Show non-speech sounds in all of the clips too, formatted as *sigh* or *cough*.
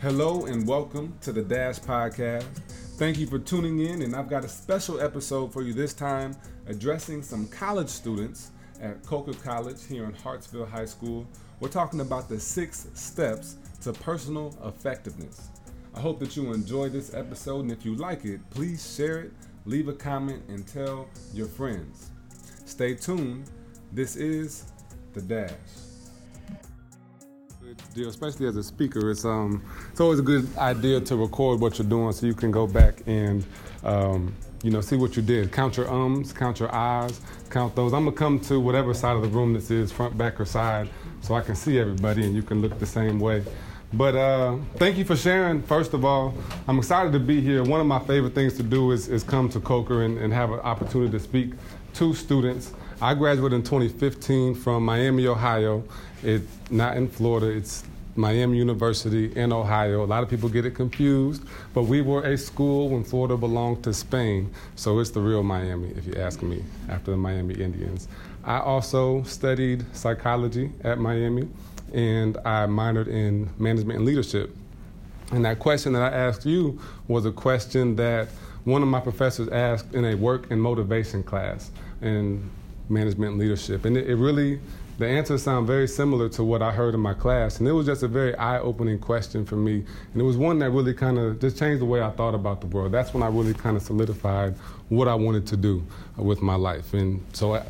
Hello and welcome to the Dash Podcast. Thank you for tuning in, and I've got a special episode for you this time addressing some college students at Coker College here in Hartsville High School. We're talking about the six steps to personal effectiveness. I hope that you enjoy this episode, and if you like it, please share it, leave a comment, and tell your friends. Stay tuned. This is The Dash deal, especially as a speaker. It's um, it's always a good idea to record what you're doing so you can go back and um, you know see what you did. Count your ums, count your ahs, count those. I'm gonna come to whatever side of the room this is, front, back, or side, so I can see everybody and you can look the same way. But uh, thank you for sharing. First of all, I'm excited to be here. One of my favorite things to do is, is come to Coker and, and have an opportunity to speak to students. I graduated in 2015 from Miami, Ohio. It's not in Florida, it's Miami University in Ohio. A lot of people get it confused, but we were a school when Florida belonged to Spain, so it's the real Miami, if you ask me, after the Miami Indians. I also studied psychology at Miami, and I minored in management and leadership. And that question that I asked you was a question that one of my professors asked in a work and motivation class in management and leadership. And it, it really the answers sound very similar to what I heard in my class. And it was just a very eye opening question for me. And it was one that really kind of just changed the way I thought about the world. That's when I really kind of solidified what I wanted to do with my life. And so I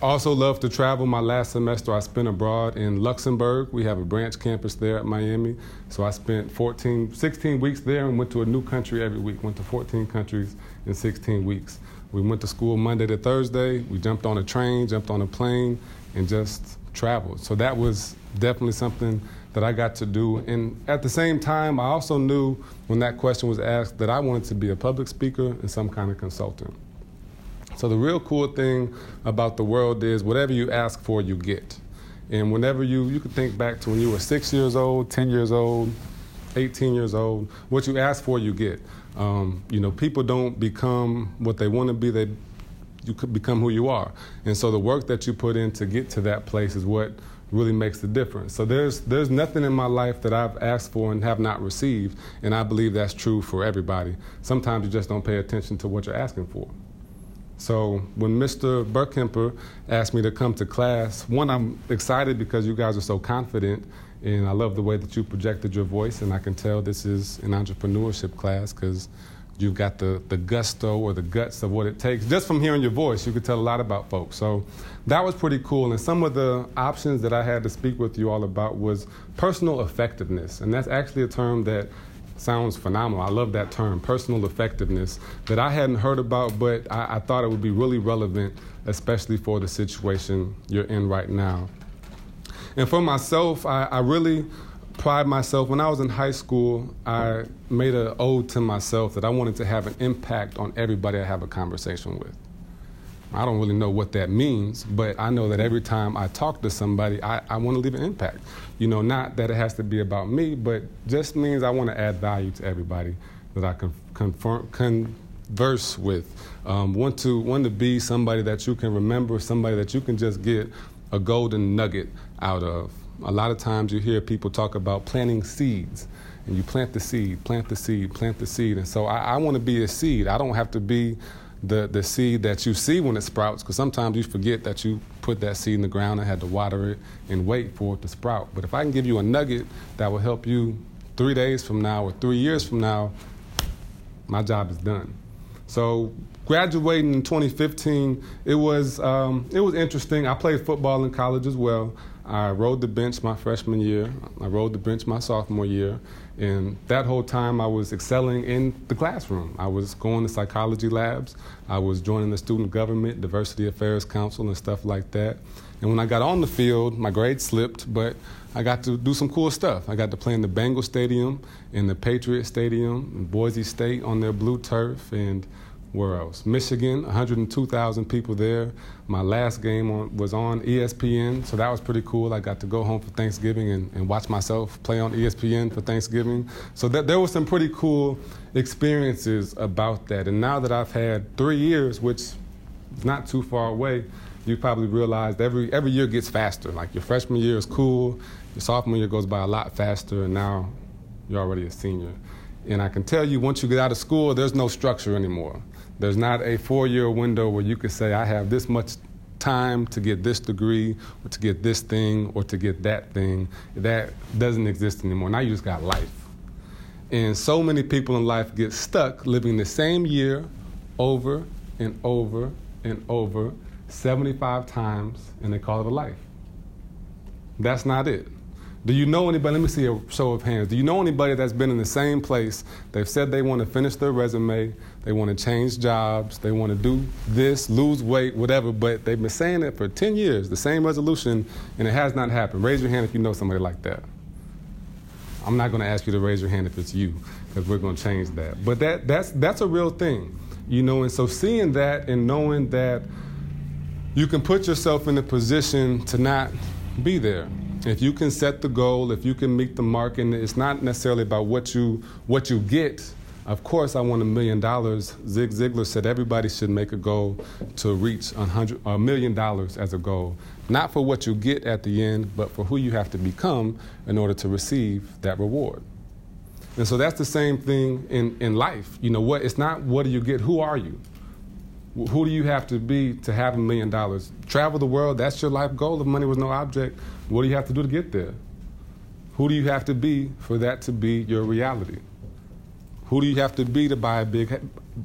also love to travel. My last semester I spent abroad in Luxembourg. We have a branch campus there at Miami. So I spent 14, 16 weeks there and went to a new country every week. Went to 14 countries in 16 weeks. We went to school Monday to Thursday. We jumped on a train, jumped on a plane, and just traveled. So that was definitely something that I got to do. And at the same time, I also knew when that question was asked that I wanted to be a public speaker and some kind of consultant. So the real cool thing about the world is whatever you ask for, you get. And whenever you, you can think back to when you were six years old, 10 years old, 18 years old, what you ask for, you get. Um, you know, people don't become what they want to be. They you could become who you are. And so the work that you put in to get to that place is what really makes the difference. So there's there's nothing in my life that I've asked for and have not received, and I believe that's true for everybody. Sometimes you just don't pay attention to what you're asking for. So when Mr. Burkemper asked me to come to class, one, I'm excited because you guys are so confident, and I love the way that you projected your voice, and I can tell this is an entrepreneurship class because You've got the, the gusto or the guts of what it takes. Just from hearing your voice, you could tell a lot about folks. So that was pretty cool. And some of the options that I had to speak with you all about was personal effectiveness. And that's actually a term that sounds phenomenal. I love that term, personal effectiveness, that I hadn't heard about, but I, I thought it would be really relevant, especially for the situation you're in right now. And for myself, I, I really pride myself. When I was in high school, I made an ode to myself that I wanted to have an impact on everybody I have a conversation with. I don't really know what that means, but I know that every time I talk to somebody, I, I want to leave an impact. You know, not that it has to be about me, but just means I want to add value to everybody that I can confirm, converse with. Um, want to want to be somebody that you can remember, somebody that you can just get a golden nugget out of. A lot of times you hear people talk about planting seeds, and you plant the seed, plant the seed, plant the seed. And so I, I want to be a seed. I don't have to be the, the seed that you see when it sprouts, because sometimes you forget that you put that seed in the ground and had to water it and wait for it to sprout. But if I can give you a nugget that will help you three days from now or three years from now, my job is done. So graduating in 2015, it was um, it was interesting. I played football in college as well. I rode the bench my freshman year. I rode the bench my sophomore year. And that whole time I was excelling in the classroom. I was going to psychology labs. I was joining the student government, diversity affairs council, and stuff like that. And when I got on the field, my grades slipped, but I got to do some cool stuff. I got to play in the Bengal Stadium, in the Patriot Stadium, in Boise State on their blue turf, and where else? Michigan, 102,000 people there. My last game on, was on ESPN, so that was pretty cool. I got to go home for Thanksgiving and, and watch myself play on ESPN for Thanksgiving. So that, there were some pretty cool experiences about that. And now that I've had three years, which is not too far away, you probably realized every every year gets faster. Like your freshman year is cool, your sophomore year goes by a lot faster, and now You're already a senior. And I can tell you, once you get out of school, there's no structure anymore. There's not a four year window where you can say, I have this much time to get this degree or to get this thing or to get that thing. That doesn't exist anymore. Now you just got life. And so many people in life get stuck living the same year over and over and over 75 times and they call it a life. That's not it. Do you know anybody? Let me see a show of hands. Do you know anybody that's been in the same place? They've said they want to finish their resume, they want to change jobs, they want to do this, lose weight, whatever, but they've been saying it for 10 years, the same resolution, and it has not happened. Raise your hand if you know somebody like that. I'm not going to ask you to raise your hand if it's you, because we're going to change that. But that, that's, that's a real thing, you know, and so seeing that and knowing that you can put yourself in a position to not be there if you can set the goal, if you can meet the mark, and it's not necessarily about what you what you get. Of course, I want a million dollars. Zig Ziglar said everybody should make a goal to reach a million dollars as a goal, not for what you get at the end, but for who you have to become in order to receive that reward. And so that's the same thing in, in life. You know what? It's not what do you get. Who are you? Who do you have to be to have a million dollars? Travel the world, that's your life goal. If money was no object, what do you have to do to get there? Who do you have to be for that to be your reality? Who do you have to be to buy a big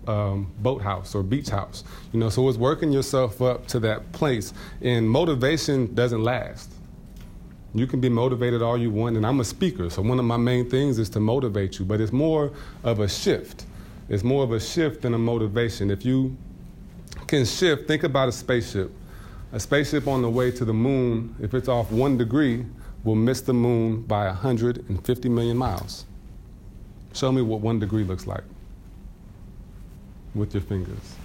um, boathouse or beach house? You know, so it's working yourself up to that place. And motivation doesn't last. You can be motivated all you want, and I'm a speaker, so one of my main things is to motivate you, but it's more of a shift. It's more of a shift than a motivation. If you can shift. Think about a spaceship. A spaceship on the way to the moon, if it's off one degree, will miss the moon by 150 million miles. Show me what one degree looks like with your fingers.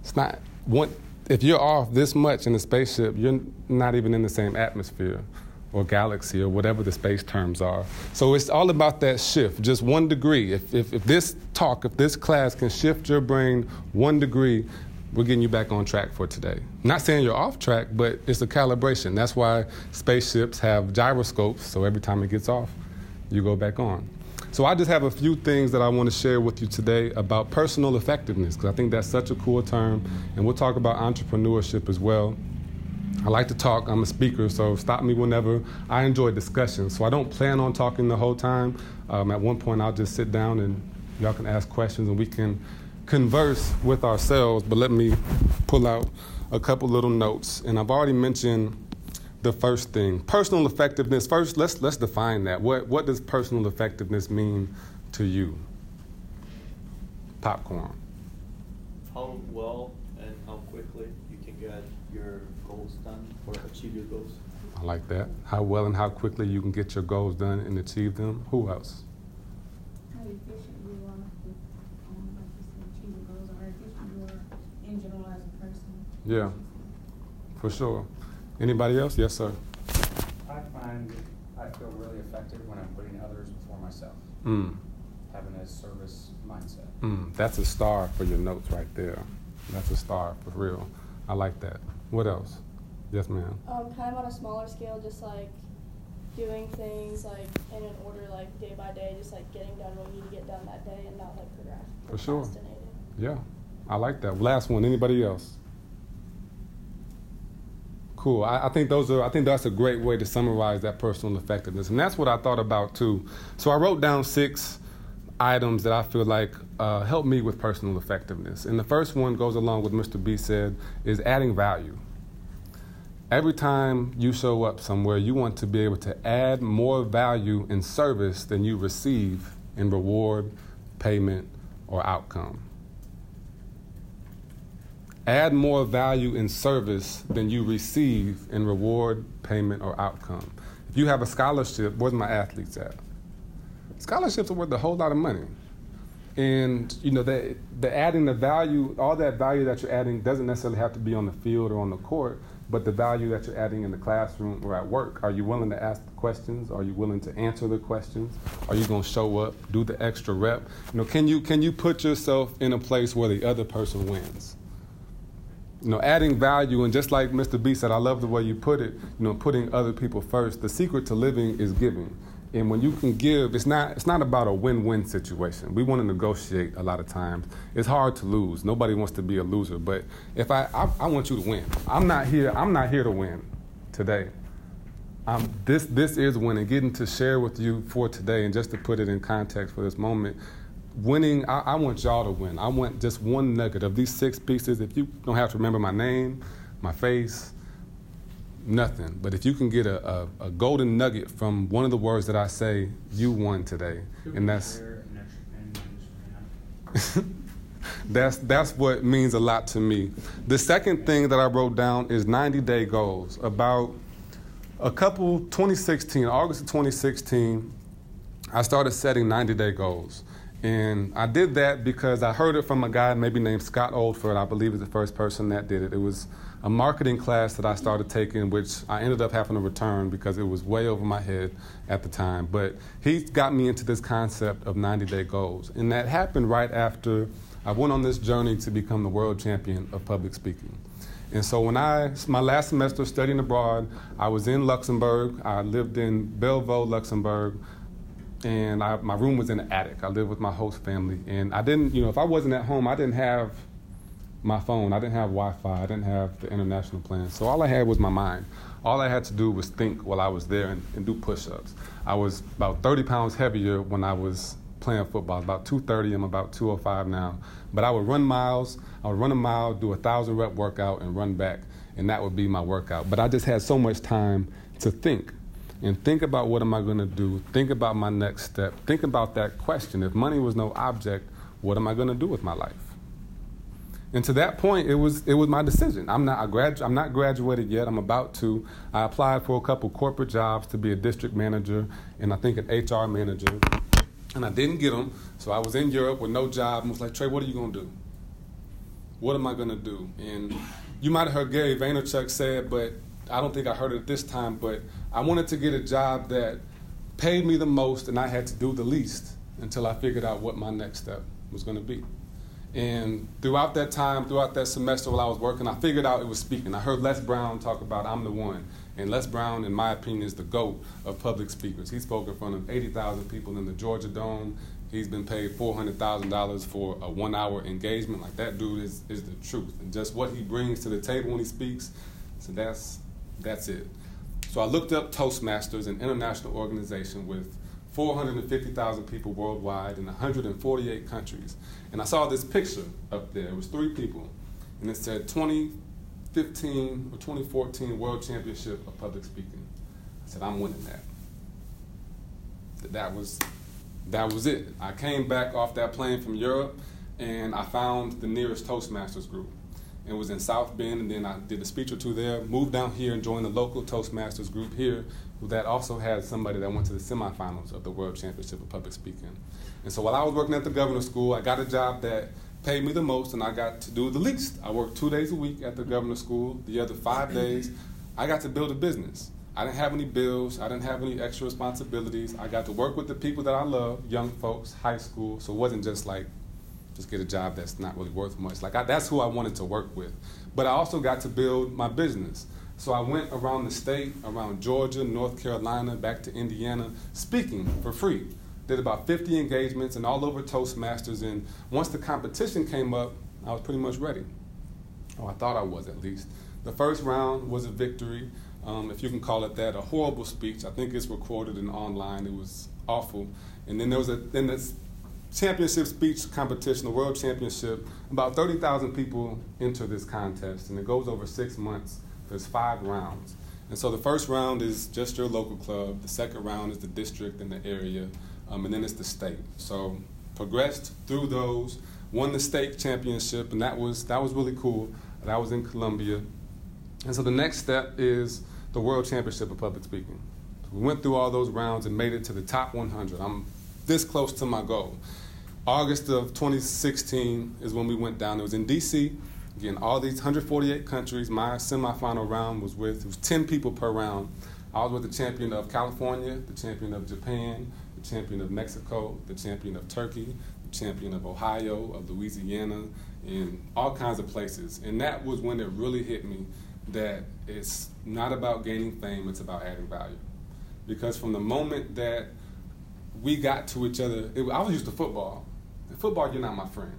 It's not one. If you're off this much in a spaceship, you're not even in the same atmosphere or galaxy or whatever the space terms are. So it's all about that shift, just one degree. If, if, if this talk, if this class can shift your brain one degree, we're getting you back on track for today. Not saying you're off track, but it's a calibration. That's why spaceships have gyroscopes, so every time it gets off, you go back on. So I just have a few things that I want to share with you today about personal effectiveness, because I think that's such a cool term, and we'll talk about entrepreneurship as well. I like to talk. I'm a speaker, so stop me whenever. I enjoy discussion, so I don't plan on talking the whole time. Um, at one point, I'll just sit down and y'all can ask questions and we can converse with ourselves. But let me pull out a couple little notes. And I've already mentioned the first thing personal effectiveness. First, let's, let's define that. What, what does personal effectiveness mean to you? Popcorn. How well and how quickly you can get your goals done or achieve your goals. I like that. How well and how quickly you can get your goals done and achieve them. Who else? How efficient you are with, um, like you said, achieving goals, or how efficient you are in general as a person. Yeah, for sure. Anybody else? Yes, sir. I find I feel really effective when I'm putting others before myself. Mm. Having a service mindset. Mm. That's a star for your notes right there. That's a star for real. I like that. What else? Yes, ma'am. Um, kind of on a smaller scale, just like doing things like in an order, like day by day, just like getting done what you need to get done that day, and not like progress. For sure. Yeah, I like that. Last one. Anybody else? Cool. I, I, think those are. I think that's a great way to summarize that personal effectiveness, and that's what I thought about too. So I wrote down six items that I feel like uh, help me with personal effectiveness. And the first one goes along with Mr. B said is adding value. Every time you show up somewhere, you want to be able to add more value in service than you receive in reward, payment, or outcome. Add more value in service than you receive in reward, payment, or outcome. If you have a scholarship, where's my athletes at? scholarships are worth a whole lot of money. And you know, the, the adding the value, all that value that you're adding doesn't necessarily have to be on the field or on the court, but the value that you're adding in the classroom or at work. Are you willing to ask the questions? Are you willing to answer the questions? Are you going to show up, do the extra rep? You know, can you can you put yourself in a place where the other person wins? You know, adding value, and just like Mr. B said, I love the way you put it. You know, putting other people first. The secret to living is giving. And when you can give, it's not it's not about a win-win situation. We want to negotiate a lot of times. It's hard to lose. Nobody wants to be a loser. But if I I, I want you to win. I'm not here. I'm not here to win today. Um, this this is winning. Getting to share with you for today, and just to put it in context for this moment, winning. I, I want y'all to win. I want just one nugget of these six pieces. If you don't have to remember my name, my face, nothing. But if you can get a, a, a, golden nugget from one of the words that I say, you won today. And that's *laughs* that's that's what means a lot to me. The second thing that I wrote down is 90 day goals. About a couple 2016, August of 2016, I started setting 90 day goals. And I did that because I heard it from a guy maybe named Scott Oldford. I believe is the first person that did it. It was a marketing class that I started taking, which I ended up having to return because it was way over my head at the time. But he got me into this concept of 90 day goals. And that happened right after I went on this journey to become the world champion of public speaking. And so when I, my last semester studying abroad, I was in Luxembourg. I lived in Belvaux, Luxembourg and I, my room was in the attic. I lived with my host family, and I didn't, you know, if I wasn't at home, I didn't have my phone. I didn't have Wi-Fi. I didn't have the international plan. So all I had was my mind. All I had to do was think while I was there and, and do push-ups. I was about 30 pounds heavier when I was playing football. About 230. I'm about 205 now. But I would run miles. I would run a mile, do a thousand rep workout, and run back, and that would be my workout. But I just had so much time to think and think about what am I going to do? Think about my next step. Think about that question. If money was no object, what am I going to do with my life? And to that point, it was it was my decision. I'm not I gradu- I'm not graduated yet. I'm about to. I applied for a couple corporate jobs to be a district manager and I think an HR manager, and I didn't get them. So I was in Europe with no job and was like, Trey, what are you gonna do? What am I gonna do? And you might have heard Gary Vaynerchuk say it, but I don't think I heard it this time. But I wanted to get a job that paid me the most and I had to do the least until I figured out what my next step was going to be. And throughout that time, throughout that semester while I was working, I figured out it was speaking. I heard Les Brown talk about I'm the one. And Les Brown, in my opinion, is the GOAT of public speakers. He spoke in front of 80,000 people in the Georgia Dome. He's been paid $400,000 for a one hour engagement. Like that dude is, is the truth. And just what he brings to the table when he speaks, so that's, that's it. So I looked up Toastmasters, an international organization with 450,000 people worldwide in 148 countries. And I saw this picture up there. It was three people. And it said 2015 or 2014 World Championship of Public Speaking. I said, I'm winning that. That was, that was it. I came back off that plane from Europe and I found the nearest Toastmasters group and was in South Bend, and then I did a speech or two there. Moved down here and joined the local Toastmasters group here, that also had somebody that went to the semifinals of the World Championship of Public Speaking. And so while I was working at the governor's school, I got a job that paid me the most, and I got to do the least. I worked two days a week at the governor's school. The other five days, I got to build a business. I didn't have any bills. I didn't have any extra responsibilities. I got to work with the people that I love, young folks, high school. So it wasn't just like just get a job that's not really worth much. Like I, that's who I wanted to work with. But I also got to build my business. So I went around the state, around Georgia, North Carolina, back to Indiana, speaking for free. Did about 50 engagements and all over Toastmasters. And once the competition came up, I was pretty much ready. Oh, I thought I was at least. The first round was a victory, um, if you can call it that, a horrible speech. I think it's recorded and online. It was awful. And then there was a then this championship speech competition, the world championship, about 30,000 people enter this contest, and it goes over six months. There's five rounds. And so the first round is just your local club, the second round is the district and the area, um, and then it's the state. So progressed through those, won the state championship, and that was, that was really cool. That was in Columbia. And so the next step is the World Championship of Public Speaking. We went through all those rounds and made it to the top 100. I'm this close to my goal. August of 2016 is when we went down. It was in DC. Again, all these 148 countries. My semifinal round was with, it was 10 people per round. I was with the champion of California, the champion of Japan, the champion of Mexico, the champion of Turkey, the champion of Ohio, of Louisiana, and all kinds of places. And that was when it really hit me that it's not about gaining fame, it's about adding value. Because from the moment that we got to each other. It, I was used to football. In football, you're not my friend.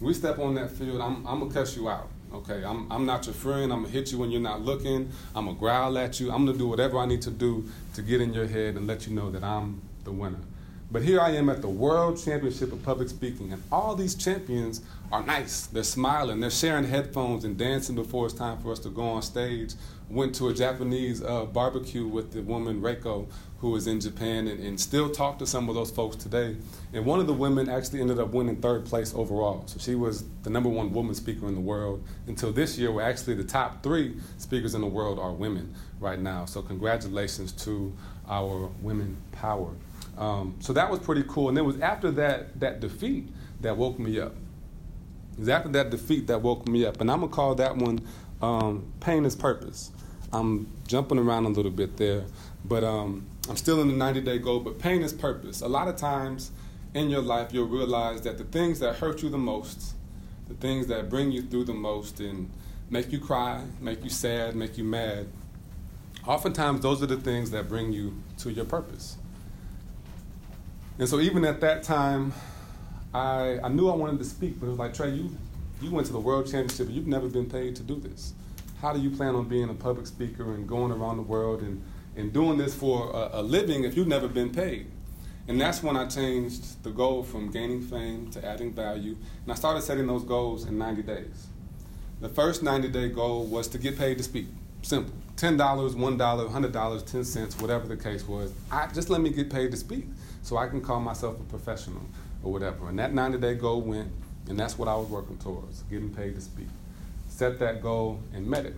We step on that field, I'm, I'm gonna cuss you out. Okay, I'm, I'm not your friend. I'm gonna hit you when you're not looking. I'm gonna growl at you. I'm gonna do whatever I need to do to get in your head and let you know that I'm the winner. But here I am at the World Championship of Public Speaking, and all these champions are nice. They're smiling, they're sharing headphones and dancing before it's time for us to go on stage. Went to a Japanese uh, barbecue with the woman Reiko, who was in Japan, and, and still talk to some of those folks today. And one of the women actually ended up winning third place overall. So she was the number one woman speaker in the world until this year, where actually the top three speakers in the world are women right now. So congratulations to our women power. Um, so that was pretty cool. And it was after that, that defeat that woke me up. It was after that defeat that woke me up. And I'm going to call that one um, Pain is Purpose. I'm jumping around a little bit there, but um, I'm still in the 90 day goal. But pain is purpose. A lot of times in your life, you'll realize that the things that hurt you the most, the things that bring you through the most and make you cry, make you sad, make you mad, oftentimes those are the things that bring you to your purpose. And so even at that time, I, I knew I wanted to speak, but it was like, Trey, you, you went to the World Championship and you've never been paid to do this. How do you plan on being a public speaker and going around the world and, and doing this for a, a living if you've never been paid? And that's when I changed the goal from gaining fame to adding value. And I started setting those goals in 90 days. The first 90 day goal was to get paid to speak. Simple. $10, $1, $100, 10 cents, whatever the case was. I, just let me get paid to speak so I can call myself a professional or whatever. And that 90 day goal went, and that's what I was working towards, getting paid to speak. Set that goal and met it.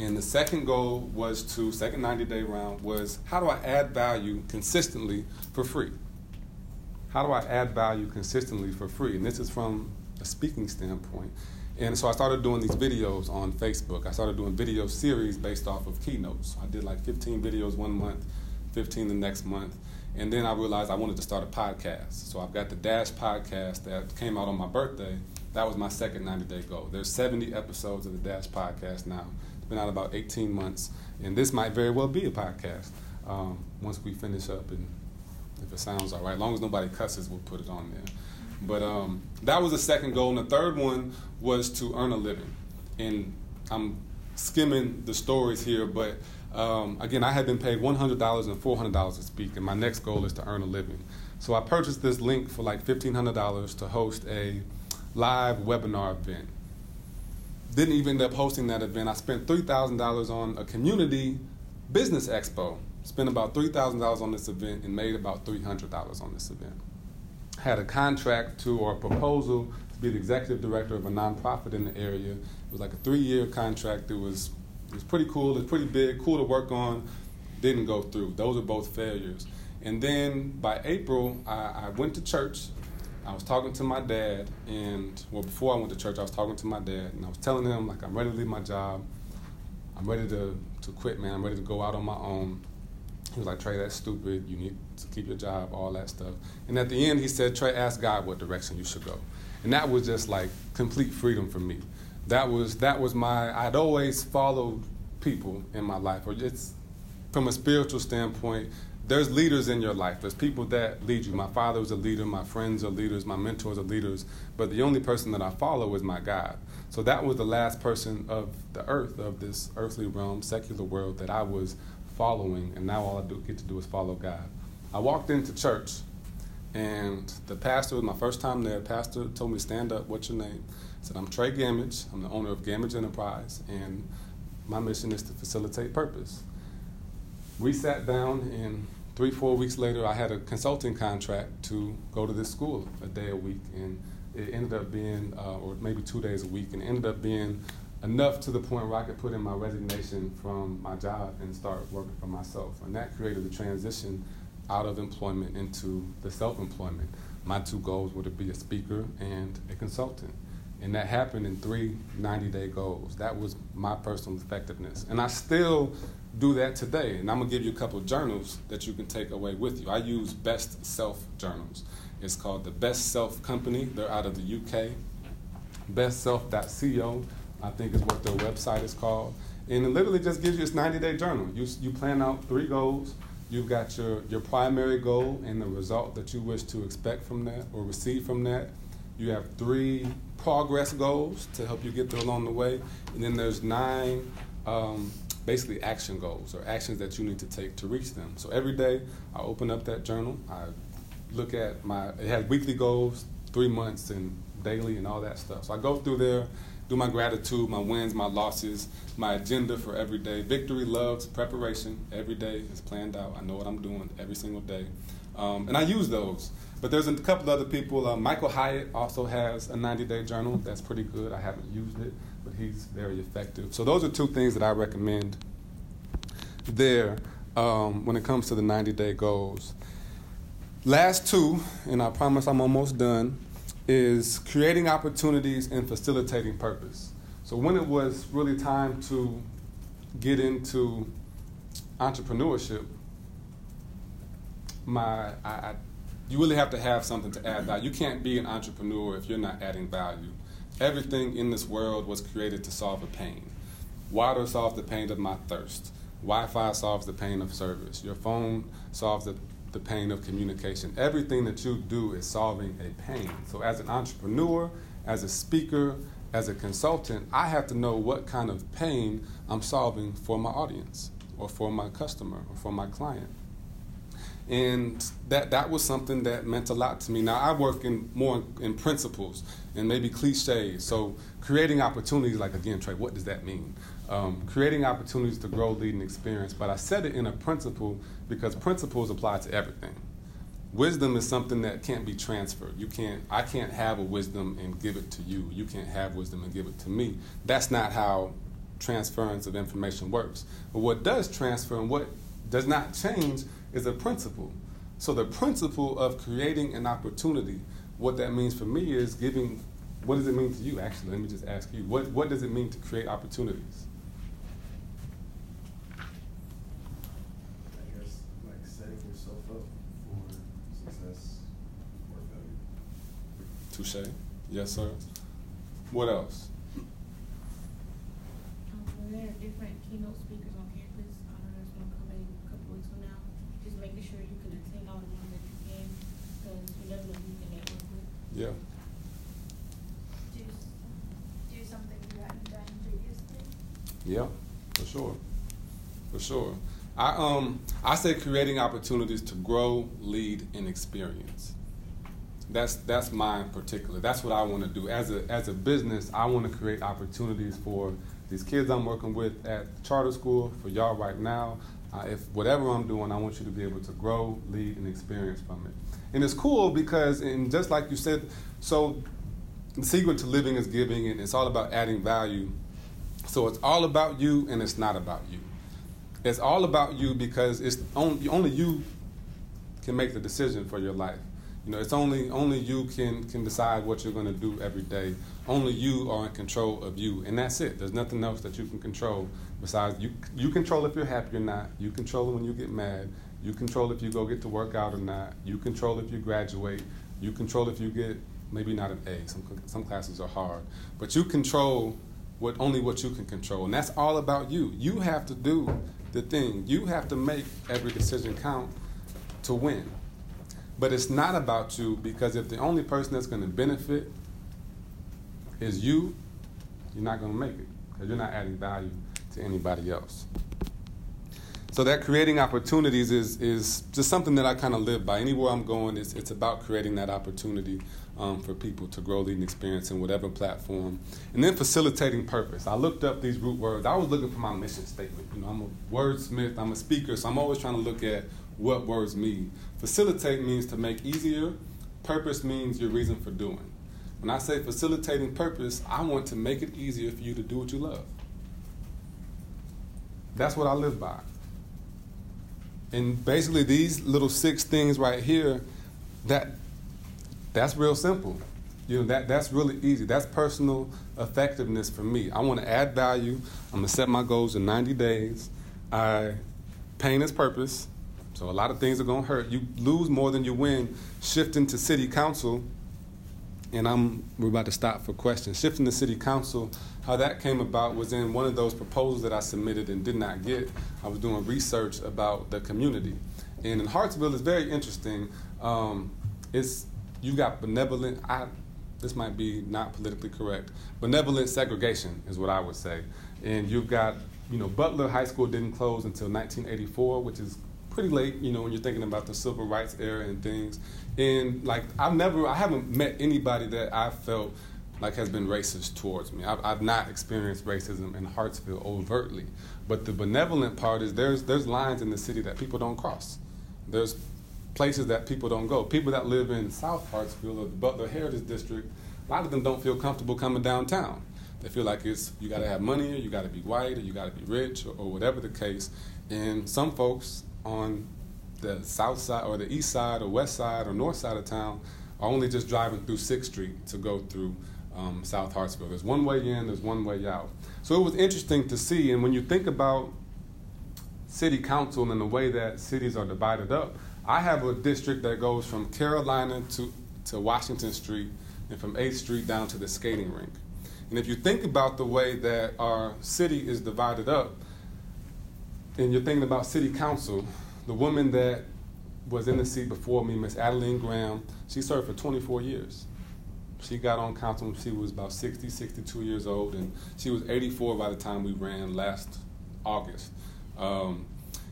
And the second goal was to, second 90 day round was how do I add value consistently for free? How do I add value consistently for free? And this is from a speaking standpoint. And so I started doing these videos on Facebook. I started doing video series based off of keynotes. I did like 15 videos one month, 15 the next month. And then I realized I wanted to start a podcast. So I've got the Dash podcast that came out on my birthday. That was my second 90 day goal. There's 70 episodes of the Dash podcast now. Been out about 18 months. And this might very well be a podcast um, once we finish up. And if it sounds all right, as long as nobody cusses, we'll put it on there. But um, that was the second goal. And the third one was to earn a living. And I'm skimming the stories here, but um, again, I had been paid $100 and $400 to speak, and my next goal is to earn a living. So I purchased this link for like $1,500 to host a live webinar event. Didn't even end up hosting that event. I spent $3,000 on a community business expo. Spent about $3,000 on this event and made about $300 on this event. Had a contract to or a proposal to be the executive director of a nonprofit in the area. It was like a three year contract. It was it was pretty cool. It was pretty big, cool to work on. Didn't go through. Those are both failures. And then by April, I, I went to church. I was talking to my dad, and well, before I went to church, I was talking to my dad, and I was telling him like I'm ready to leave my job. I'm ready to to quit, man. I'm ready to go out on my own. He was like, Trey, that's stupid. You need to keep your job, all that stuff. And at the end, he said, Trey, ask God what direction you should go. And that was just like complete freedom for me that was that was my I'd always followed people in my life or it's from a spiritual standpoint there's leaders in your life. There's people that lead you. My father was a leader my friends are leaders my mentors are leaders but the only person that i follow is my god. So that was the last person of the earth of this earthly realm secular world that i was following and now all i do, get to do is follow god. I walked into church and the pastor was my first time there pastor told me stand up what's your name? I said, I'm Trey Gamage. I'm the owner of Gamage Enterprise, and my mission is to facilitate purpose. We sat down, and three, four weeks later, I had a consulting contract to go to this school a day a week, and it ended up being, uh, or maybe two days a week, and it ended up being enough to the point where I could put in my resignation from my job and start working for myself. And that created the transition out of employment into the self employment. My two goals were to be a speaker and a consultant. And that happened in three 90 day goals. That was my personal effectiveness. And I still do that today. And I'm to give you a couple journals that you can take away with you. I use Best Self journals. It's called the Best Self Company. They're out of the UK. Bestself.co, I think is what their website is called. And it literally just gives you this 90 day journal. You, you plan out three goals, You've got your, your primary goal and the result that you wish to expect from that or receive from that. You have three progress goals to help you get there along the way. And then there's nine um, basically action goals or actions that you need to take to reach them. So every day I open up that journal. I look at my, it has weekly goals, three months, and daily, and all that stuff. So I go through there, do my gratitude, my wins, my losses, my agenda for every day. Victory loves preparation. Every day is planned out. I know what I'm doing every single day. Um, and I use those. But there's a couple other people. Uh, Michael Hyatt also has a 90 day journal that's pretty good. I haven't used it, but he's very effective. So those are two things that I recommend there um, when it comes to the 90 day goals. Last two, and I promise I'm almost done, is creating opportunities and facilitating purpose. So when it was really time to get into entrepreneurship, my I, I, you really have to have something to add value. You can't be an entrepreneur if you're not adding value. Everything in this world was created to solve a pain. Water solves the pain of my thirst. Wi-Fi solves the pain of service. Your phone solves the, the pain of communication. Everything that you do is solving a pain. So as an entrepreneur, as a speaker, as a consultant, I have to know what kind of pain I'm solving for my audience or for my customer or for my client and that that was something that meant a lot to me. Now I work in more in principles and maybe cliches. So creating opportunities, like again, Trey, what does that mean? Um, creating opportunities to grow, lead, and experience. But I said it in a principle because principles apply to everything. Wisdom is something that can't be transferred. You can't. I can't have a wisdom and give it to you. You can't have wisdom and give it to me. That's not how transference of information works. But what does transfer and what does not change is a principle. So the principle of creating an opportunity, what that means for me is giving. What does it mean to you? Actually, let me just ask you. What What does it mean to create opportunities? I guess like setting yourself up for success or failure. Touche. Yes, sir. What else? Um, there are different keynote speakers on campus. I know there's one coming a couple weeks from now. Just making sure you can attend all the ones that you can, because you never know who you can network with. Yeah. do, do something you hadn't done previously. Yeah, for sure. For sure. I um I say creating opportunities to grow, lead, and experience. That's that's mine particular. That's what I want to do. As a as a business, I want to create opportunities for these kids I'm working with at charter school, for y'all right now. Uh, if whatever I'm doing, I want you to be able to grow, lead, and experience from it. And it's cool because, and just like you said, so the secret to living is giving, and it's all about adding value. So it's all about you, and it's not about you. It's all about you because it's only, only you can make the decision for your life. You know, it's only only you can can decide what you're going to do every day. Only you are in control of you, and that's it. There's nothing else that you can control besides you. You control if you're happy or not. You control when you get mad. You control if you go get to work out or not. You control if you graduate. You control if you get maybe not an A. Some some classes are hard, but you control what only what you can control, and that's all about you. You have to do the thing. You have to make every decision count to win. But it's not about you because if the only person that's going to benefit is you, you're not going to make it because you're not adding value to anybody else. So that creating opportunities is, is just something that I kind of live by. Anywhere I'm going, it's, it's about creating that opportunity um, for people to grow, lead, and experience in whatever platform. And then facilitating purpose. I looked up these root words. I was looking for my mission statement. You know, I'm a wordsmith, I'm a speaker, so I'm always trying to look at what words mean. Facilitate means to make easier. Purpose means your reason for doing. When I say facilitating purpose, I want to make it easier for you to do what you love. That's what I live by. And basically these little six things right here, that that's real simple. You know, that, that's really easy. That's personal effectiveness for me. I want to add value. I'm gonna set my goals in 90 days. I pain is purpose. So a lot of things are gonna hurt. You lose more than you win. Shifting to city council, and I'm we're about to stop for questions. Shifting to city council, How that came about was in one of those proposals that I submitted and did not get. I was doing research about the community. And in Hartsville, it's very interesting. Um, it's you got benevolent. I this might be not politically correct. Benevolent segregation is what I would say. And you've got you know Butler High School didn't close until 1984, which is pretty late. You know when you're thinking about the civil rights era and things. And like I've never, I haven't met anybody that I felt like has been racist towards me. I've, I've not experienced racism in Hartsville overtly, but the benevolent part is there's there's lines in the city that people don't cross. There's places that people don't go. People that live in South Hartsville or the Butler Heritage District, a lot of them don't feel comfortable coming downtown. They feel like it's you got to have money, or you got to be white, or you got to be rich, or, or whatever the case. And some folks on the south side, or the east side, or west side, or north side of town are only just driving through Sixth Street to go through um, South Hartsville. There's one way in, there's one way out. So it was interesting to see. And when you think about city council and the way that cities are divided up, I have a district that goes from Carolina to, to Washington Street and from 8th Street down to the skating rink. And if you think about the way that our city is divided up, and you're thinking about city council, the woman that was in the seat before me, Miss Adeline Graham, she served for 24 years. She got on council when she was about 60, 62 years old, and she was 84 by the time we ran last August. Um,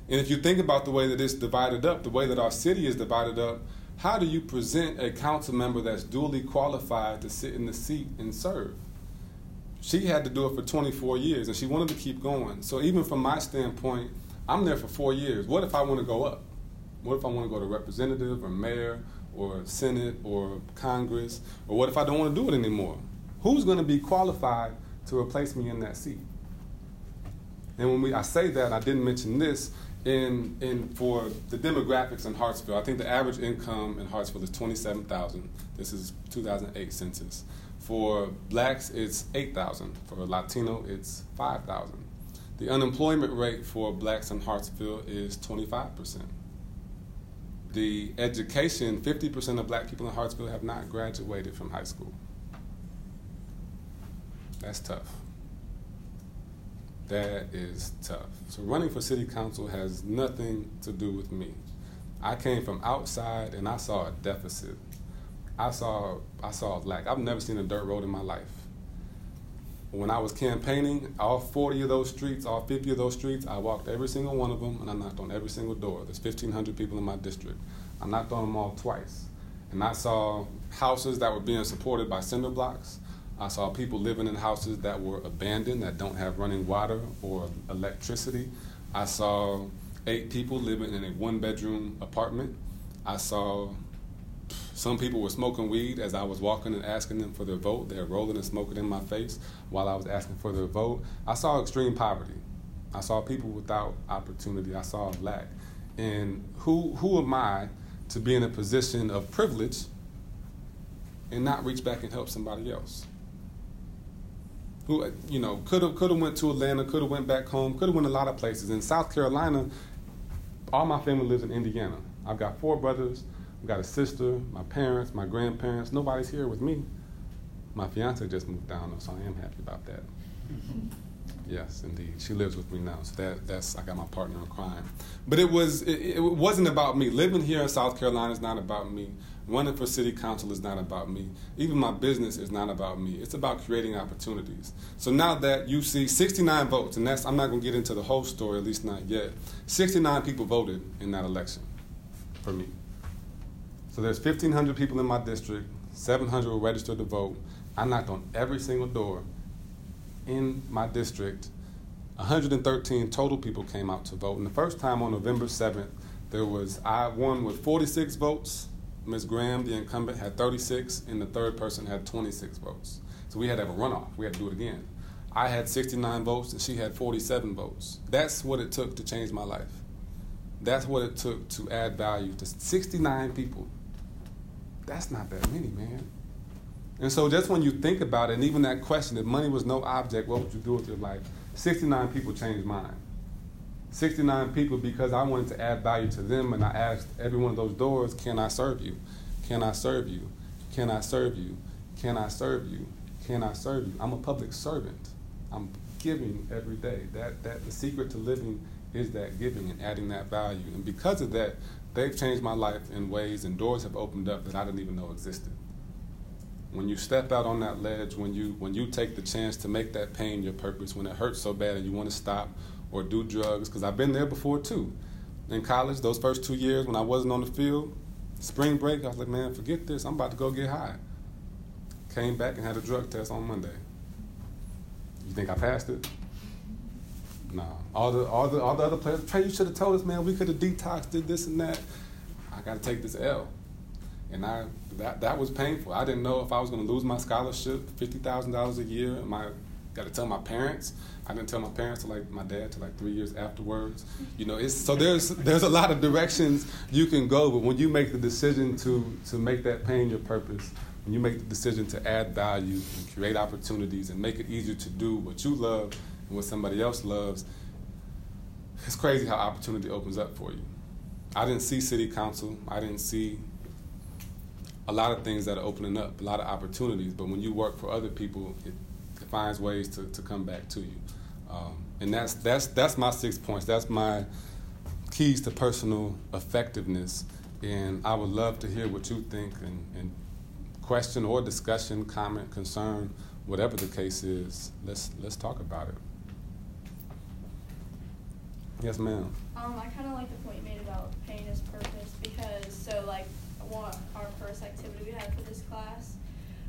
and if you think about the way that it's divided up, the way that our city is divided up, how do you present a council member that's duly qualified to sit in the seat and serve? She had to do it for 24 years and she wanted to keep going. So, even from my standpoint, I'm there for four years. What if I want to go up? What if I want to go to representative or mayor or Senate or Congress? Or what if I don't want to do it anymore? Who's going to be qualified to replace me in that seat? And when we, I say that, I didn't mention this, in, in for the demographics in Hartsville, I think the average income in Hartsville is 27,000. This is 2008 census. For blacks, it's 8,000. For Latino, it's 5,000. The unemployment rate for blacks in Hartsville is 25%. The education, 50% of black people in Hartsville have not graduated from high school. That's tough. That is tough. So running for city council has nothing to do with me. I came from outside and I saw a deficit. I saw I saw lack. I've never seen a dirt road in my life. When I was campaigning, all 40 of those streets, all 50 of those streets, I walked every single one of them and I knocked on every single door. There's 1,500 people in my district. I knocked on them all twice. And I saw houses that were being supported by cinder blocks. I saw people living in houses that were abandoned, that don't have running water or electricity. I saw eight people living in a one bedroom apartment. I saw some people were smoking weed as I was walking and asking them for their vote. They were rolling and smoking in my face while I was asking for their vote. I saw extreme poverty. I saw people without opportunity. I saw lack. And who, who am I to be in a position of privilege and not reach back and help somebody else? who you know could have could have went to Atlanta, could have went back home, could have went a lot of places. In South Carolina, all my family lives in Indiana. I've got four brothers, I've got a sister, my parents, my grandparents. Nobody's here with me. My fiance just moved down, so I am happy about that. *laughs* yes, indeed, she lives with me now. So that that's I got my partner in crime. But it was it, it wasn't about me. Living here in South Carolina is not about me. Running for city council is not about me. Even my business is not about me. It's about creating opportunities. So now that you see 69 votes, and that's I'm not going to get into the whole story, at least not yet. 69 people voted in that election for me. So there's 1,500 people in my district. 700 were registered to vote. I knocked on every single door in my district. 113 total people came out to vote. And the first time on November 7th, there was I won with 46 votes Ms. Graham, the incumbent, had 36, and the third person had 26 votes. So we had to have a runoff. We had to do it again. I had 69 votes, and she had 47 votes. That's what it took to change my life. That's what it took to add value to 69 people. That's not that many, man. And so just when you think about it, and even that question, if money was no object, what would you do with your life? 69 people changed mine. 69 people because I wanted to add value to them, and I asked every one of those doors, Can I serve you? Can I serve you? Can I serve you? Can I serve you? Can I serve you? I'm a public servant. I'm giving every day. That that the secret to living is that giving and adding that value. And because of that, they've changed my life in ways and doors have opened up that I didn't even know existed. When you step out on that ledge, when you when you take the chance to make that pain your purpose, when it hurts so bad and you want to stop or do drugs, because I've been there before too. In college, those first two years when I wasn't on the field, spring break, I was like, man, forget this. I'm about to go get high. Came back and had a drug test on Monday. You think I passed it? No. All the all the all the other players, Trey, you should have told us, man, we could have detoxed, did this and that. I gotta take this L. And I that that was painful. I didn't know if I was gonna lose my scholarship, fifty thousand dollars a year, my gotta tell my parents. I didn't tell my parents till like my dad till like three years afterwards. You know, it's so there's there's a lot of directions you can go, but when you make the decision to to make that pain your purpose, when you make the decision to add value and create opportunities and make it easier to do what you love and what somebody else loves, it's crazy how opportunity opens up for you. I didn't see city council. I didn't see a lot of things that are opening up, a lot of opportunities. But when you work for other people, it, it finds ways to, to come back to you. Um, and that's that's that's my six points. That's my keys to personal effectiveness. And I would love to hear what you think and, and question or discussion, comment, concern, whatever the case is. Let's let's talk about it. Yes, ma'am. Um, I kind of like the point you made about pain as purpose because so like one our first activity we had for this class,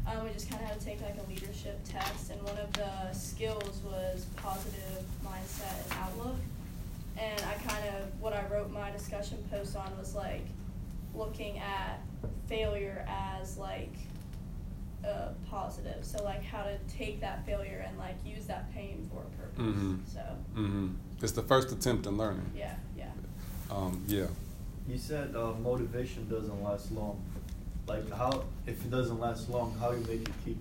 um, we just kind of had to take like a leadership test, and one of the skills was positive mindset and outlook. And I kind of what I wrote my discussion post on was like looking at failure as like a positive. So like how to take that failure and like use that pain for a purpose. Mhm. So hmm It's the first attempt in learning. yeah, yeah. Um, yeah. You said uh, motivation doesn't last long. Like how, if it doesn't last long, how do you make it keep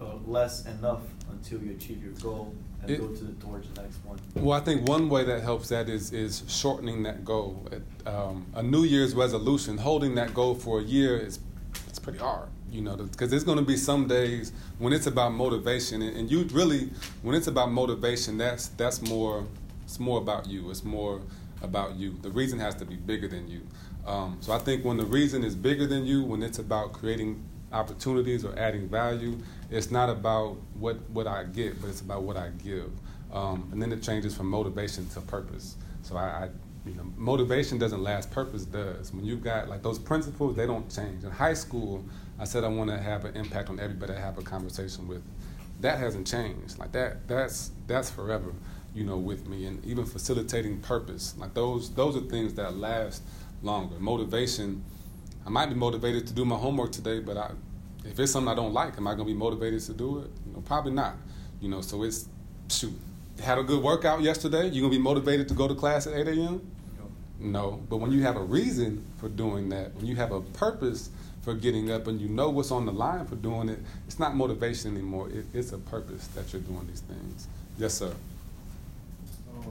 uh, less enough until you achieve your goal and It- go to the, towards the next one? Well, I think one way that helps that is is shortening that goal. It, um, a New Year's resolution, holding that goal for a year is it's pretty hard, you know, because there's going to be some days when it's about motivation, and, and you really, when it's about motivation, that's that's more it's more about you. It's more about you. The reason has to be bigger than you. Um, so I think when the reason is bigger than you, when it's about creating opportunities or adding value, it's not about what what I get, but it's about what I give. Um, and then it changes from motivation to purpose. So I, I, you know, motivation doesn't last, purpose does. When you've got like those principles, they don't change. In high school, I said I want to have an impact on everybody I have a conversation with. That hasn't changed. Like that, that's that's forever, you know, with me. And even facilitating purpose, like those those are things that last longer. Motivation, I might be motivated to do my homework today, but I, if it's something I don't like, am I going to be motivated to do it? You know, probably not. You know, so it's shoot. Had a good workout yesterday. You gonna be motivated to go to class at 8 a.m. No, but when you have a reason for doing that, when you have a purpose for getting up, and you know what's on the line for doing it, it's not motivation anymore. It, it's a purpose that you're doing these things. Yes, sir. Um,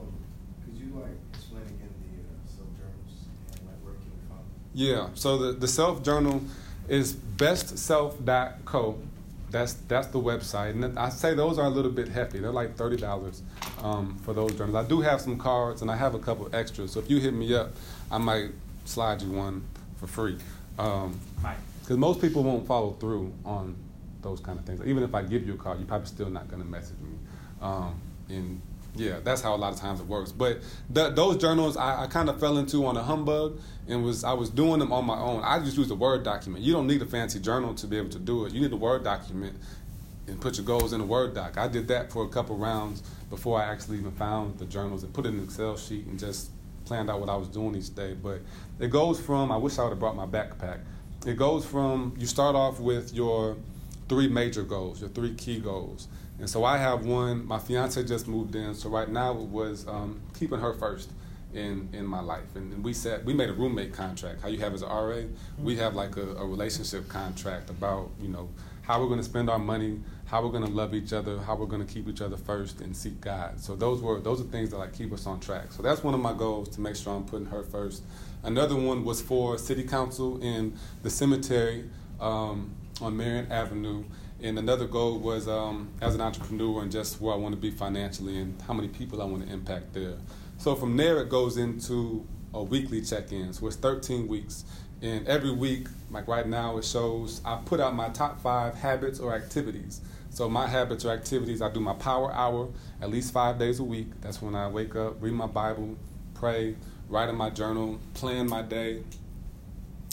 could you like explain again the uh, self journals and like where can we find them? Yeah. So the, the self journal is bestself.co. That's that's the website, and I say those are a little bit hefty. They're like thirty dollars um, for those journals. I do have some cards, and I have a couple extras. So if you hit me up, I might slide you one for free. Um, because most people won't follow through on those kind of things. Even if I give you a card, you're probably still not going to message me. Um, and yeah, that's how a lot of times it works. But th- those journals I, I kind of fell into on a humbug and was I was doing them on my own. I just used a Word document. You don't need a fancy journal to be able to do it. You need a Word document and put your goals in a Word doc. I did that for a couple rounds before I actually even found the journals and put it in an Excel sheet and just planned out what I was doing each day. But it goes from I wish I would have brought my backpack. It goes from you start off with your three major goals, your three key goals. And so I have one. My fiance just moved in, so right now it was um, keeping her first in in my life. And, and we said we made a roommate contract. How you have as an RA, we have like a, a relationship contract about you know how we're going to spend our money, how we're going to love each other, how we're going to keep each other first, and seek God. So those were those are things that like keep us on track. So that's one of my goals to make sure I'm putting her first. Another one was for city council in the cemetery um, on Marion Avenue, And another goal was um, as an entrepreneur and just where I want to be financially and how many people I want to impact there. So from there, it goes into a weekly check-in. So it's 13 weeks, and every week, like right now, it shows I put out my top five habits or activities. So my habits or activities, I do my power hour at least five days a week. That's when I wake up, read my Bible, pray, write in my journal, plan my day,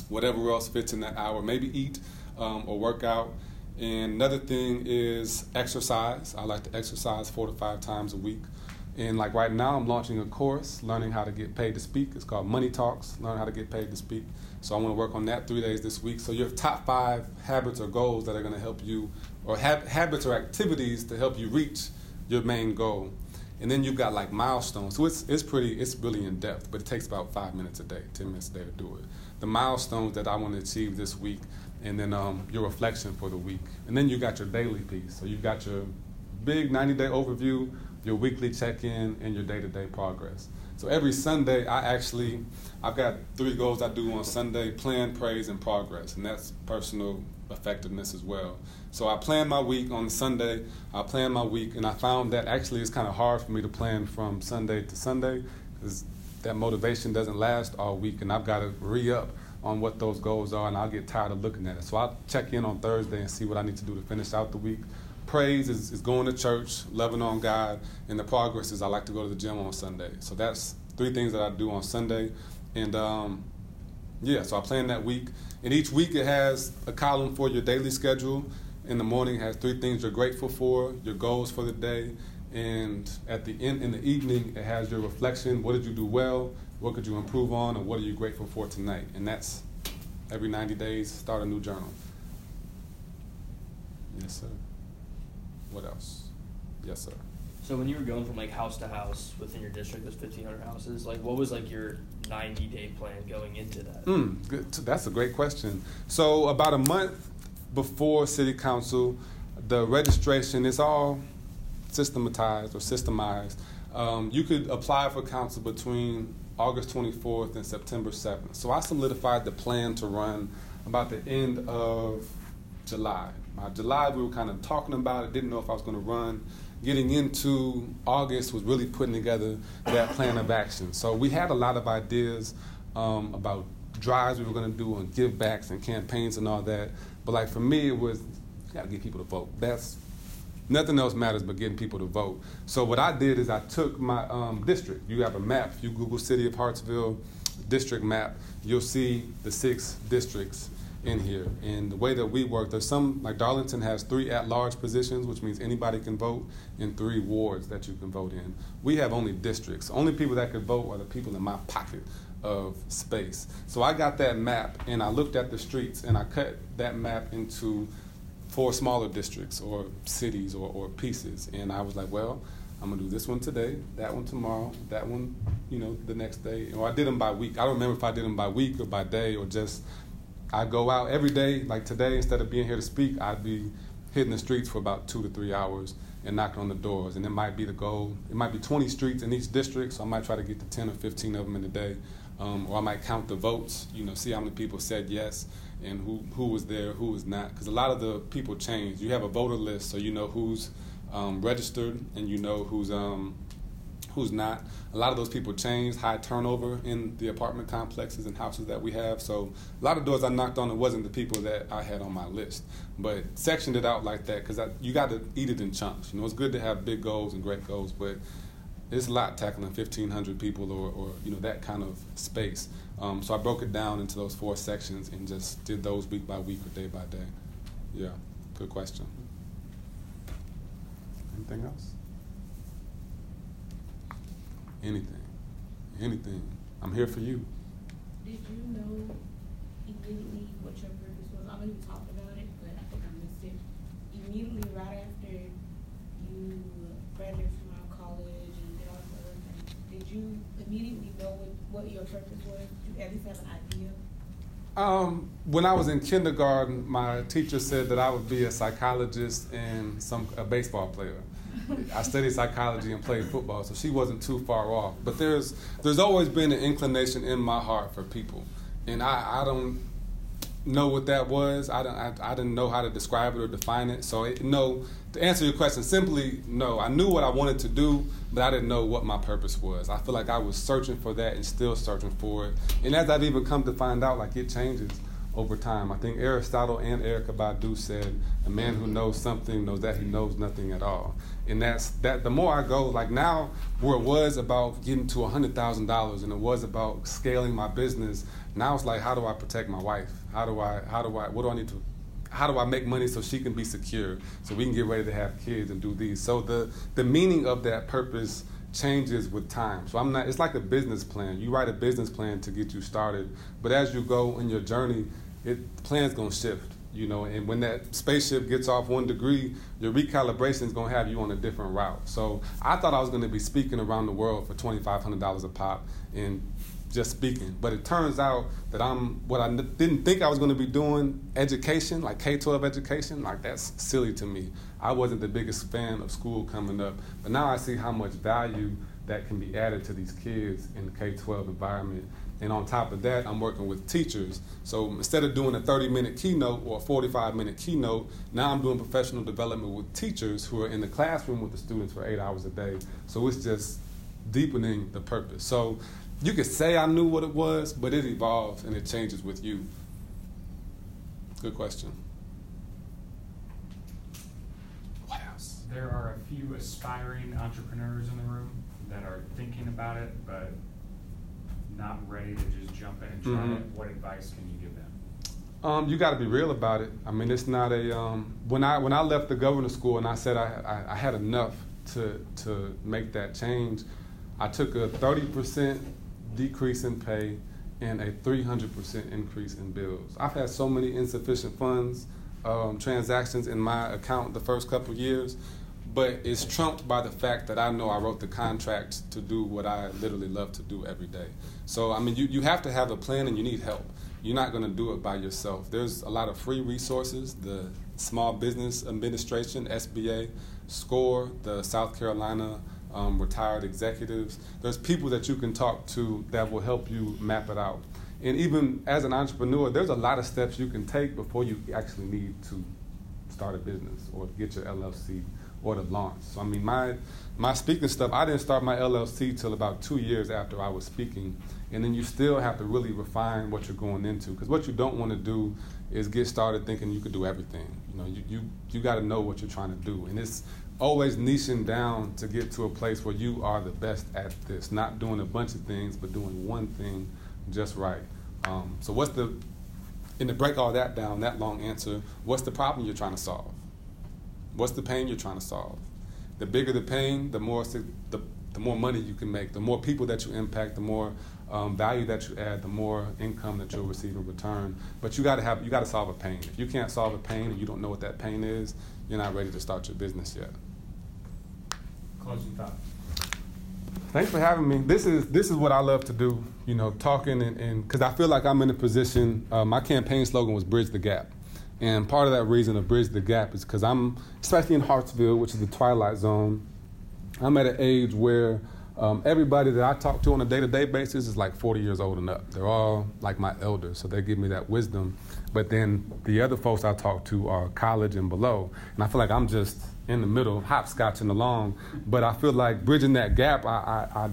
whatever else fits in that hour. Maybe eat um, or work out. And another thing is exercise. I like to exercise four to five times a week. And like right now, I'm launching a course learning how to get paid to speak. It's called Money Talks, learn how to get paid to speak. So I want to work on that three days this week. So your top five habits or goals that are going to help you, or ha- habits or activities to help you reach your main goal. And then you've got like milestones. So it's, it's pretty, it's really in depth, but it takes about five minutes a day, 10 minutes a day to do it. The milestones that I want to achieve this week, and then um, your reflection for the week. And then you got your daily piece. So you've got your big 90 day overview, your weekly check in, and your day to day progress. So every Sunday, I actually, I've got three goals I do on Sunday plan, praise, and progress. And that's personal effectiveness as well. So I plan my week on Sunday. I plan my week, and I found that actually it's kind of hard for me to plan from Sunday to Sunday because that motivation doesn't last all week, and I've got to re up on what those goals are, and I'll get tired of looking at it. So I'll check in on Thursday and see what I need to do to finish out the week. Praise is, is going to church, loving on God, and the progress is I like to go to the gym on Sunday. So that's three things that I do on Sunday. And um, yeah, so I plan that week. And each week it has a column for your daily schedule. In the morning it has three things you're grateful for, your goals for the day, and at the end in the evening it has your reflection. What did you do well? What could you improve on? And what are you grateful for tonight? And that's every 90 days, start a new journal. Yes, sir. What else? Yes, sir. So when you were going from like house to house within your district, those fifteen hundred houses, like what was like your ninety day plan going into that? Mm, good. That's a great question. So about a month before city council, the registration is all systematized or systemized. Um, you could apply for council between August 24th and September 7th. So I solidified the plan to run about the end of July. By July, we were kind of talking about it, didn't know if I was going to run. Getting into August was really putting together that plan of action. So we had a lot of ideas um, about drives we were going to do and give backs and campaigns and all that. But like for me, it was you got to get people to vote. That's nothing else matters but getting people to vote. So what I did is I took my um, district. You have a map. You Google City of Hartsville district map, you'll see the six districts in here. And the way that we work, there's some, like Darlington has three at large positions, which means anybody can vote, in three wards that you can vote in. We have only districts. Only people that can vote are the people in my pocket of space. So I got that map and I looked at the streets and I cut that map into four smaller districts or cities or, or pieces. And I was like, well, I'm gonna do this one today, that one tomorrow, that one, you know, the next day. Or I did them by week. I don't remember if I did them by week or by day or just I go out every day. Like today, instead of being here to speak, I'd be hitting the streets for about two to three hours and knocking on the doors. And it might be the goal. It might be 20 streets in each district, so I might try to get to 10 or 15 of them in a day. Um, or I might count the votes, you know, see how many people said yes and who, who was there, who was not. Because a lot of the people change. You have a voter list, so you know who's um, registered and you know who's um, who's not. A lot of those people changed, high turnover in the apartment complexes and houses that we have. So a lot of doors I knocked on, it wasn't the people that I had on my list. But sectioned it out like that because you got to eat it in chunks. You know, it's good to have big goals and great goals, but it's a lot tackling 1,500 people or, or you know that kind of space. Um, so I broke it down into those four sections and just did those week by week or day by day. Yeah, good question. Anything else? Anything. Anything. I'm here for you. Did you know immediately what your purpose was? I'm going to talk about it, but I think I missed it. Immediately right after you graduated from our college and did all the other things, did you immediately know what, what your purpose was? Did you at least have an idea? Um, when I was in kindergarten, my teacher said that I would be a psychologist and some a baseball player. I studied psychology and played football, so she wasn't too far off. But there's there's always been an inclination in my heart for people, and I, I don't know what that was. I didn't, I, I didn't know how to describe it or define it. So, it, no, to answer your question, simply no. I knew what I wanted to do, but I didn't know what my purpose was. I feel like I was searching for that and still searching for it. And as I've even come to find out, like it changes over time. I think Aristotle and Erykah Badu said, "A man who knows something knows that he knows nothing at all." And that's that. The more I go, like now, where it was about getting to hundred thousand dollars, and it was about scaling my business. Now it's like, how do I protect my wife? How do I? How do I? What do I need to? How do I make money so she can be secure, so we can get ready to have kids and do these? So the the meaning of that purpose changes with time. So I'm not. It's like a business plan. You write a business plan to get you started, but as you go in your journey, it plan's gonna shift, you know. And when that spaceship gets off one degree, your recalibration is gonna have you on a different route. So I thought I was gonna be speaking around the world for twenty five hundred dollars a pop and just speaking, but it turns out that I'm what I didn't think I was going to be doing education, like K twelve education, like that's silly to me. I wasn't the biggest fan of school coming up, but now I see how much value that can be added to these kids in the K twelve environment and on top of that, I'm working with teachers. So instead of doing a 30 minute keynote or a 45 minute keynote, now I'm doing professional development with teachers who are in the classroom with the students for eight hours a day. So it's just deepening the purpose. So you could say I knew what it was, but it evolves and it changes with you. Good question. What else? There are a few aspiring entrepreneurs in the room that are thinking about it, but not ready to just jump in and try Mhm. it, what advice can you give them? Um, you got to be real about it. I mean, it's not a. Um, when I when I left the governor's school and I said I, I, I had enough to to make that change, I took a thirty percent decrease in pay and a three hundred percent increase in bills. I've had so many insufficient funds um, transactions in my account the first couple years, but it's trumped by the fact that I know I wrote the contract to do what I literally love to do every day. So I mean, you you have to have a plan and you need help you're not going to do it by yourself. There's a lot of free resources. The Small Business Administration, SBA, SCORE, the South Carolina um, retired executives. There's people that you can talk to that will help you map it out. And even as an entrepreneur, there's a lot of steps you can take before you actually need to start a business or get your LLC or to launch. So I mean, my my speaking stuff, I didn't start my LLC till about two years after I was speaking and then you still have to really refine what you're going into because what you don't want to do is get started thinking you could do everything you know you you, you got to know what you're trying to do and it's always niching down to get to a place where you are the best at this not doing a bunch of things but doing one thing just right um, so what's the and to break all that down that long answer what's the problem you're trying to solve what's the pain you're trying to solve the bigger the pain the more the, the more money you can make the more people that you impact the more um, value that you add, the more income that you'll receive in return. But you got to have you got to solve a pain. If you can't solve a pain and you don't know what that pain is, you're not ready to start your business yet. Closing thoughts. Thanks for having me. This is this is what I love to do. You know, talking and because I feel like I'm in a position. Uh, my campaign slogan was "Bridge the Gap," and part of that reason of bridge the gap is because I'm, especially in Hartsville, which is the twilight zone. I'm at an age where um, everybody that I talk to on a day to day basis is like 40 years old and up. They're all like my elders, so they give me that wisdom. But then the other folks I talk to are college and below. And I feel like I'm just in the middle, hopscotching along. But I feel like bridging that gap, I, I, I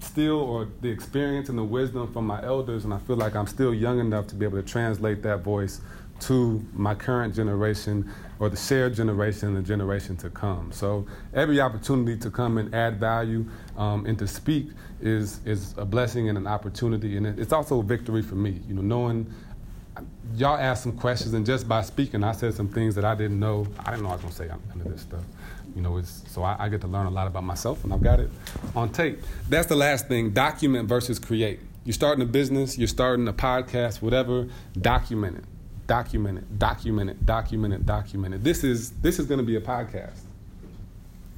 still, or the experience and the wisdom from my elders, and I feel like I'm still young enough to be able to translate that voice to my current generation or the shared generation and the generation to come. So every opportunity to come and add value um, and to speak is is a blessing and an opportunity, and it's also a victory for me. You know, knowing y'all asked some questions, and just by speaking, I said some things that I didn't know. I didn't know I was gonna say of this stuff. You know, it's, so I, I get to learn a lot about myself, and I've got it on tape. That's the last thing: document versus create. You're starting a business, you're starting a podcast, whatever. Document it document it, document it, document it, document it. This is this is to be a podcast.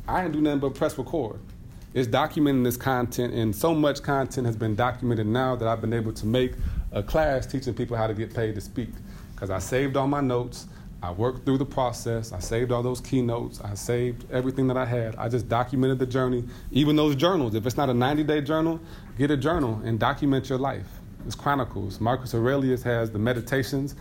I didn't do nothing but press record. It's documenting this content, and so much content has been documented now that I've been able to make a class teaching people how to get paid to speak. Because I saved all my notes, I worked through the process, I saved all those keynotes, I saved everything that I had. I just documented the journey, even those journals. If it's not a 90 day journal, get a journal and document your life. It's chronicles. Marcus Aurelius has the meditations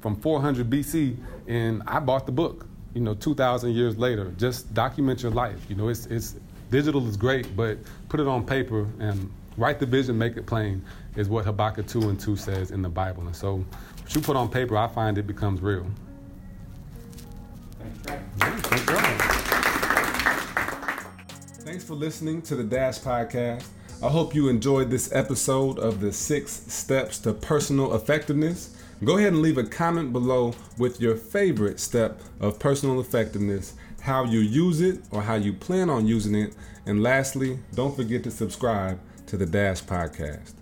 from 400 BC, and I bought the book. You know, 2,000 years later, just document your life. You know, it's it's digital is great, but put it on paper and write the vision, make it plain, is what Habakkuk 2 and 2 says in the Bible. And so, what you put on paper, I find it becomes real. Thanks, Brad. Yeah, thank God. Thanks for listening to the Dash Podcast. I hope you enjoyed this episode of the six steps to personal effectiveness. Go ahead and leave a comment below with your favorite step of personal effectiveness, how you use it or how you plan on using it. And lastly, don't forget to subscribe to the Dash Podcast.